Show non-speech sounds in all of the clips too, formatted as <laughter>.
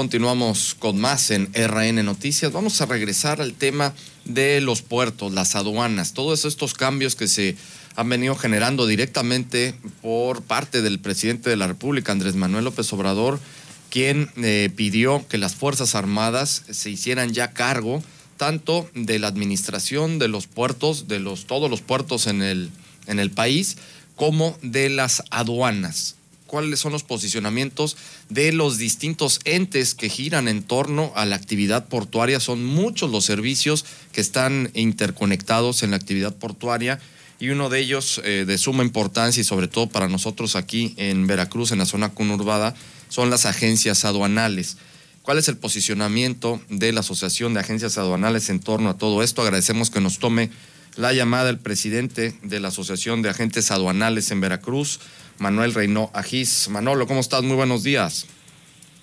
Continuamos con más en RN Noticias. Vamos a regresar al tema de los puertos, las aduanas, todos estos cambios que se han venido generando directamente por parte del presidente de la República, Andrés Manuel López Obrador, quien eh, pidió que las Fuerzas Armadas se hicieran ya cargo tanto de la administración de los puertos, de los, todos los puertos en el, en el país, como de las aduanas cuáles son los posicionamientos de los distintos entes que giran en torno a la actividad portuaria. Son muchos los servicios que están interconectados en la actividad portuaria y uno de ellos eh, de suma importancia y sobre todo para nosotros aquí en Veracruz, en la zona conurbada, son las agencias aduanales. ¿Cuál es el posicionamiento de la Asociación de Agencias Aduanales en torno a todo esto? Agradecemos que nos tome la llamada el presidente de la Asociación de Agentes Aduanales en Veracruz, Manuel Reino Ajís. Manolo, ¿cómo estás? Muy buenos días.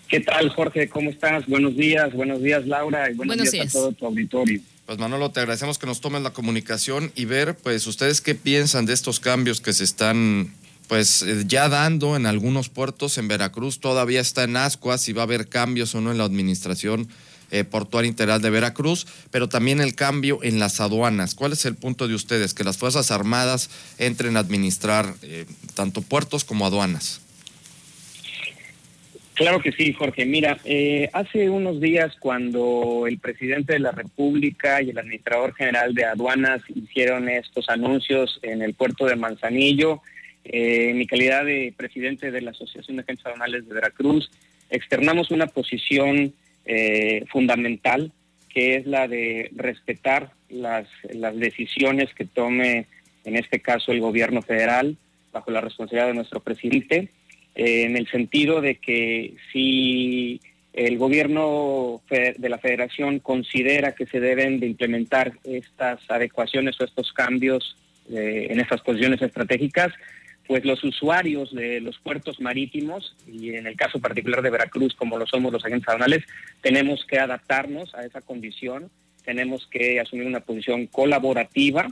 ¿Qué tal, Jorge? ¿Cómo estás? Buenos días, buenos días, Laura, y buenos, días, a todo tu auditorio. Pues Manolo, te agradecemos que nos tomen la comunicación y ver, pues, ustedes qué piensan de estos cambios que se están, pues, eh, ya dando en algunos puertos en Veracruz. Todavía está en ascuas si va a haber cambios o no en la administración eh, portuaria integral de Veracruz, pero también el cambio en las aduanas. ¿Cuál es el punto de ustedes? Que las Fuerzas Armadas entren a administrar eh, tanto puertos como aduanas. Claro que sí, Jorge. Mira, eh, hace unos días cuando el presidente de la República y el administrador general de aduanas hicieron estos anuncios en el puerto de Manzanillo, en mi calidad de presidente de la Asociación de Agentes Aduanales de Veracruz, externamos una posición eh, fundamental, que es la de respetar las, decisiones que tome, en este caso, el gobierno federal, bajo la responsabilidad de nuestro presidente, eh, en el sentido de que si el gobierno de la federación considera que se deben de implementar estas adecuaciones o estos cambios eh, en estas posiciones estratégicas, pues los usuarios de los puertos marítimos, y en el caso particular de Veracruz, como lo somos los agentes aduanales, tenemos que adaptarnos a esa condición, tenemos que asumir una posición colaborativa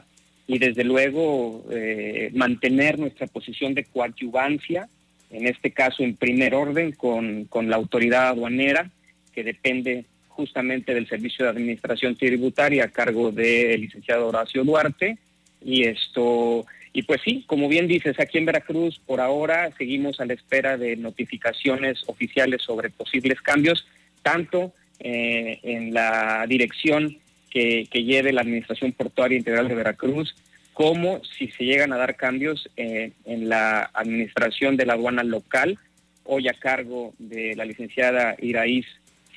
y desde luego eh, mantener nuestra posición de coadyuvancia, en este caso en primer orden con, con la autoridad aduanera, que depende justamente del Servicio de Administración Tributaria a cargo del licenciado Horacio Duarte, y esto y pues sí, como bien dices, aquí en Veracruz por ahora seguimos a la espera de notificaciones oficiales sobre posibles cambios, tanto eh, en la dirección que, lleve la Administración Portuaria Integral de Veracruz, como si se llegan a dar cambios eh, en la administración de la aduana local, hoy a cargo de la licenciada Iraíz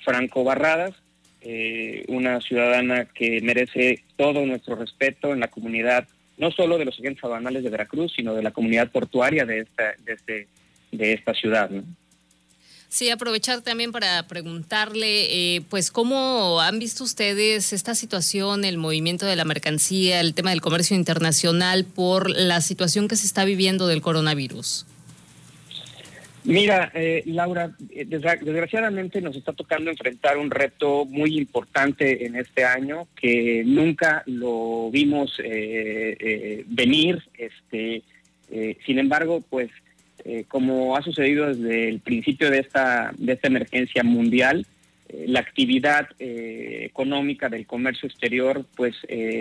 Franco Barradas, eh, una ciudadana que merece todo nuestro respeto en la comunidad no solo de los agentes aduanales de Veracruz, sino de la comunidad portuaria de esta, de este, de esta ciudad. Sí, aprovechar también para preguntarle, eh, pues, ¿cómo han visto ustedes esta situación, el movimiento de la mercancía, el tema del comercio internacional por la situación que se está viviendo del coronavirus? Mira, eh, Laura, eh, desgraciadamente nos está tocando enfrentar un reto muy importante en este año que nunca lo vimos eh, venir. Este, sin embargo, pues como ha sucedido desde el principio de esta de esta emergencia mundial, la actividad económica del comercio exterior, pues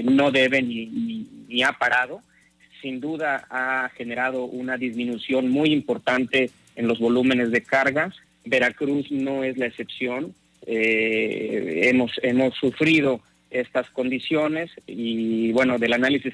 no debe ni, ni ha parado. Sin duda ha generado una disminución muy importante en los volúmenes de cargas. Veracruz no es la excepción. Eh, hemos, hemos sufrido estas condiciones y bueno, del análisis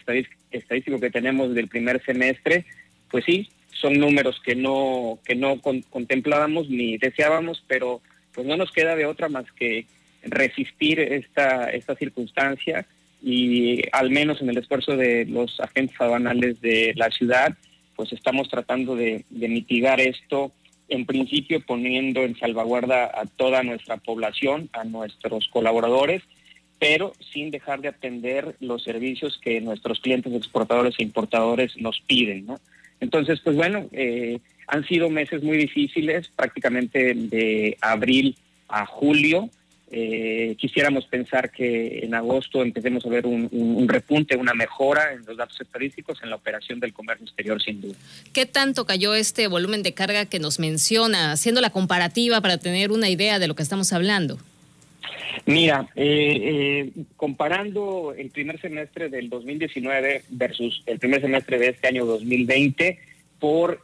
estadístico que tenemos del primer semestre, pues sí, son números que no, que no contemplábamos ni deseábamos, pero pues no nos queda de otra más que resistir esta, esta circunstancia y al menos en el esfuerzo de los agentes aduanales de la ciudad, pues estamos tratando de, mitigar esto, en principio poniendo en salvaguarda a toda nuestra población, a nuestros colaboradores, pero sin dejar de atender los servicios que nuestros clientes exportadores e importadores nos piden, ¿no? Entonces, pues bueno, eh, han sido meses muy difíciles, prácticamente de abril a julio, eh, quisiéramos pensar que en agosto empecemos a ver un, repunte, una mejora en los datos estadísticos en la operación del comercio exterior, sin duda. ¿Qué tanto cayó este volumen de carga que nos menciona, haciendo la comparativa para tener una idea de lo que estamos hablando? Mira, eh, eh, comparando el primer semestre del 2019 versus el primer semestre de este año 2020, por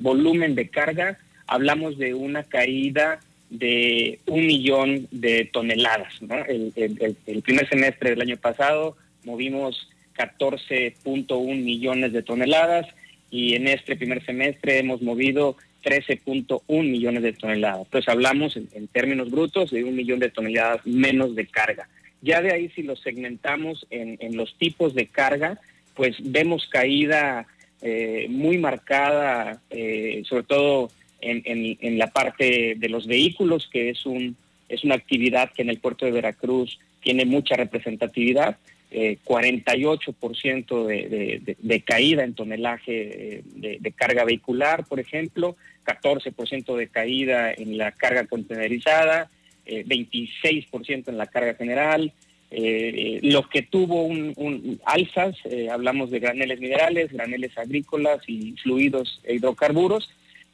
volumen de carga, hablamos de una caída de un millón de toneladas. El, primer semestre del año pasado movimos 14.1 millones de toneladas y en este primer semestre hemos movido 13.1 millones de toneladas. Entonces hablamos en, términos brutos de un millón de toneladas menos de carga. Ya de ahí si lo segmentamos en, los tipos de carga, pues vemos caída eh, muy marcada, eh, sobre todo en, la parte de los vehículos, que es, un, es una actividad que en el puerto de Veracruz tiene mucha representatividad. 48% eh, de, de, caída en tonelaje eh, de, carga vehicular, por ejemplo, 14% de caída en la carga contenerizada, 26% eh, en la carga general. lo que tuvo un, un alzas, hablamos de graneles minerales, graneles agrícolas y fluidos e hidrocarburos,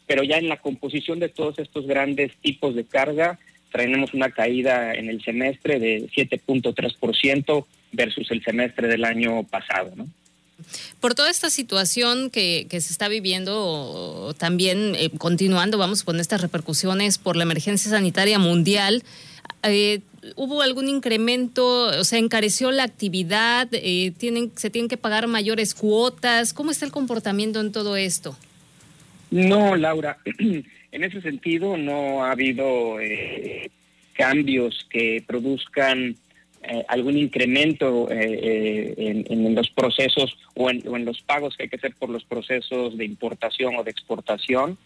pero ya en la composición de todos estos grandes tipos de carga, tenemos una caída en el semestre de 7.3% versus el semestre del año pasado, ¿no? Por toda esta situación que, se está viviendo, también eh, continuando, vamos, con estas repercusiones por la emergencia sanitaria mundial, eh, ¿hubo algún incremento? O sea, ¿encareció la actividad? Eh, ¿tienen, ¿Se tienen que pagar mayores cuotas? ¿Cómo está el comportamiento en todo esto? No, Laura, <clears throat> en ese sentido no ha habido eh, cambios que produzcan eh, algún incremento eh, en, los procesos o en, los pagos que hay que hacer por los procesos de importación o de exportación.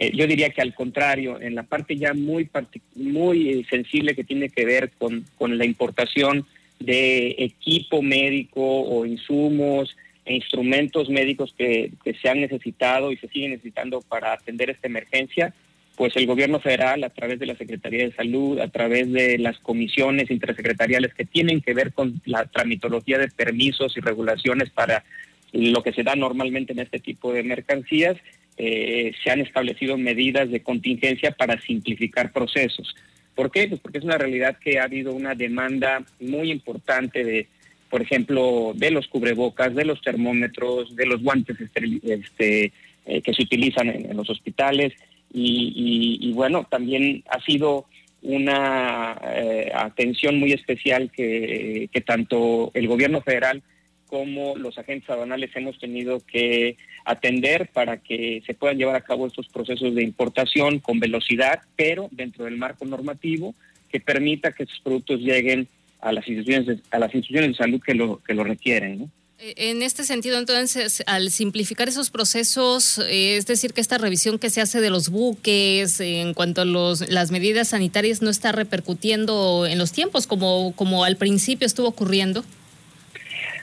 yo diría que al contrario, en la parte ya muy, muy sensible que tiene que ver con la importación de equipo médico o insumos, instrumentos médicos que, se han necesitado y se siguen necesitando para atender esta emergencia, pues el gobierno federal, a través de la Secretaría de Salud, a través de las comisiones intersecretariales que tienen que ver con la tramitología de permisos y regulaciones para lo que se da normalmente en este tipo de mercancías, eh, se han establecido medidas de contingencia para simplificar procesos. ¿Por qué? Pues porque es una realidad que ha habido una demanda muy importante de por ejemplo, de los cubrebocas, de los termómetros, de los guantes este, eh, que se utilizan en, los hospitales. Y, bueno, también ha sido una eh, atención muy especial que, tanto el gobierno federal como los agentes aduanales hemos tenido que atender para que se puedan llevar a cabo estos procesos de importación con velocidad, pero dentro del marco normativo que permita que estos productos lleguen a las instituciones de, a las instituciones de salud que lo que lo requieren. Eh, en este sentido, entonces, al simplificar esos procesos, eh, es decir, que esta revisión que se hace de los buques en cuanto a los, las medidas sanitarias no está repercutiendo en los tiempos como, como al principio estuvo ocurriendo.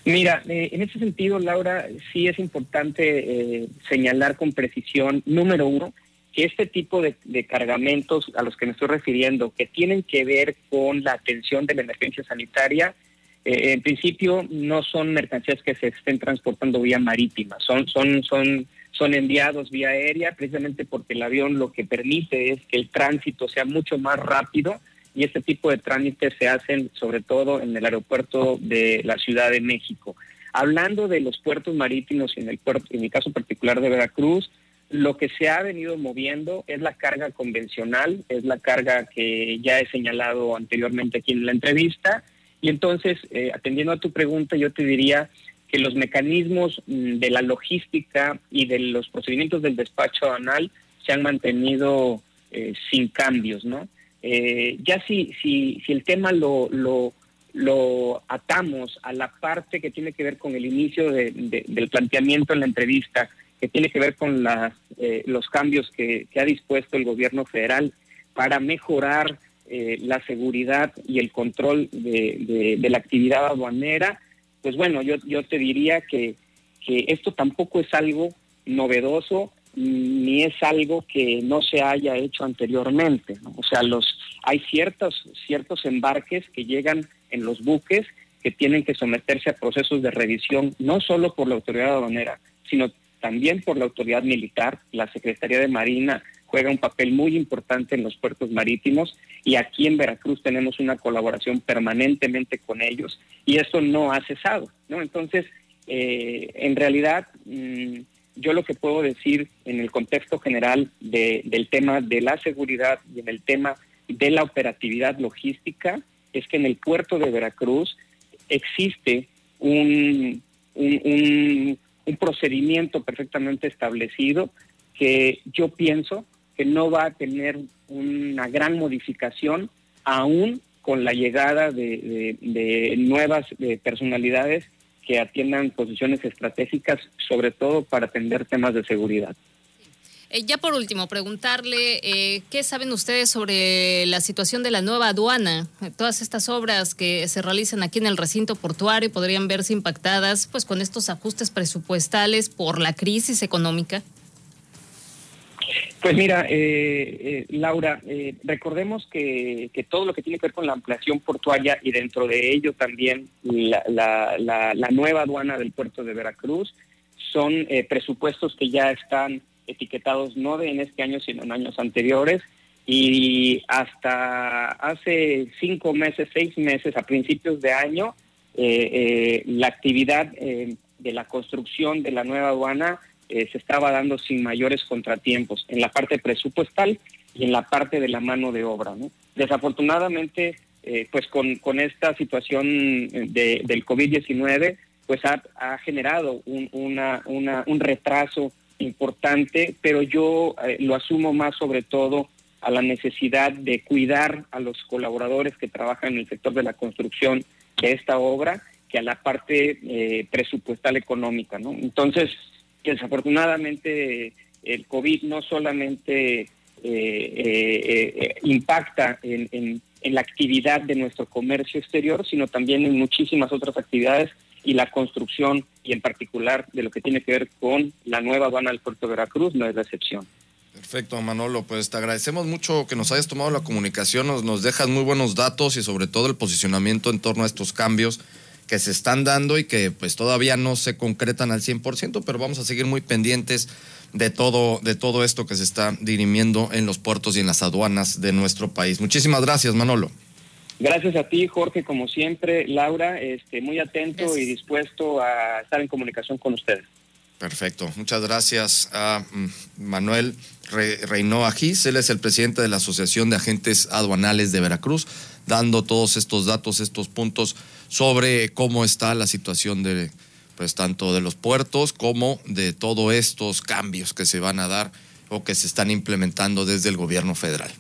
Mira, eh, en ese sentido, Laura, sí es importante señalar con precisión, número uno, este tipo de, cargamentos a los que me estoy refiriendo, que tienen que ver con la atención de la emergencia sanitaria, eh, en principio no son mercancías que se estén transportando vía marítima, son, son, son, son enviados vía aérea, precisamente porque el avión lo que permite es que el tránsito sea mucho más rápido y este tipo de trámites se hacen sobre todo en el aeropuerto de la Ciudad de México. Hablando de los puertos marítimos y en el puerto, en mi caso particular de Veracruz, lo que se ha venido moviendo es la carga convencional, es la carga que ya he señalado anteriormente aquí en la entrevista. Y entonces, eh, atendiendo a tu pregunta, yo te diría que los mecanismos mm, de la logística y de los procedimientos del despacho anal se han mantenido eh, sin cambios, ¿no? Eh, ya si, si, si el tema lo, lo, lo, atamos a la parte que tiene que ver con el inicio del planteamiento en la entrevista, que tiene que ver con las, eh, los cambios que, ha dispuesto el gobierno federal para mejorar eh, la seguridad y el control de, la actividad aduanera, pues bueno, yo, yo te diría que, que esto tampoco es algo novedoso ni es algo que no se haya hecho anteriormente. O sea, los hay ciertos, ciertos embarques que llegan en los buques que tienen que someterse a procesos de revisión, no solo por la autoridad aduanera, sino también por la autoridad militar. La Secretaría de Marina juega un papel muy importante en los puertos marítimos y aquí en Veracruz tenemos una colaboración permanentemente con ellos y eso no ha cesado. ¿no? Entonces, eh, en realidad, mm, yo lo que puedo decir en el contexto general del tema de la seguridad y en el tema de la operatividad logística es que en el puerto de Veracruz existe un, un, procedimiento perfectamente establecido que yo pienso que no va a tener una gran modificación aún con la llegada de, nuevas personalidades que atiendan posiciones estratégicas, sobre todo para atender temas de seguridad. Eh, ya por último, preguntarle, eh, ¿qué saben ustedes sobre la situación de la nueva aduana? Todas estas obras que se realizan aquí en el recinto portuario podrían verse impactadas pues con estos ajustes presupuestales por la crisis económica. Pues mira, eh, Laura, recordemos que, todo lo que tiene que ver con la ampliación portuaria y dentro de ello también la, la nueva aduana del puerto de Veracruz son presupuestos que ya están etiquetados no de en este año, sino en años anteriores. Y hasta hace cinco meses, seis meses, a principios de año, eh, eh, la actividad eh, de la construcción de la nueva aduana se estaba dando sin mayores contratiempos en la parte presupuestal y en la parte de la mano de obra. Desafortunadamente, pues con, con, esta situación de, del COVID-19, pues ha, ha generado un, un retraso importante, pero yo eh, lo asumo más sobre todo a la necesidad de cuidar a los colaboradores que trabajan en el sector de la construcción de esta obra que a la parte eh, presupuestal económica. Entonces, desafortunadamente el COVID no solamente eh, impacta en, en la actividad de nuestro comercio exterior, sino también en muchísimas otras actividades y la construcción y en particular de lo que tiene que ver con la nueva aduana del puerto de Veracruz no es la excepción. Perfecto, Manolo. Pues te agradecemos mucho que nos hayas tomado la comunicación, nos, nos dejas muy buenos datos y sobre todo el posicionamiento en torno a estos cambios que se están dando y que pues todavía no se concretan al 100%, pero vamos a seguir muy pendientes de todo, de todo esto que se está dirimiendo en los puertos y en las aduanas de nuestro país. Muchísimas gracias, Manolo. Gracias a ti, Jorge, como siempre. Laura, este, muy atento y dispuesto a estar en comunicación con ustedes. Perfecto. Muchas gracias a mm, Manuel Reinoa Gis. Él es el presidente de la Asociación de Agentes Aduanales de Veracruz, dando todos estos datos, estos puntos sobre cómo está la situación de, pues, tanto de los puertos como de todos estos cambios que se van a dar o que se están implementando desde el gobierno federal.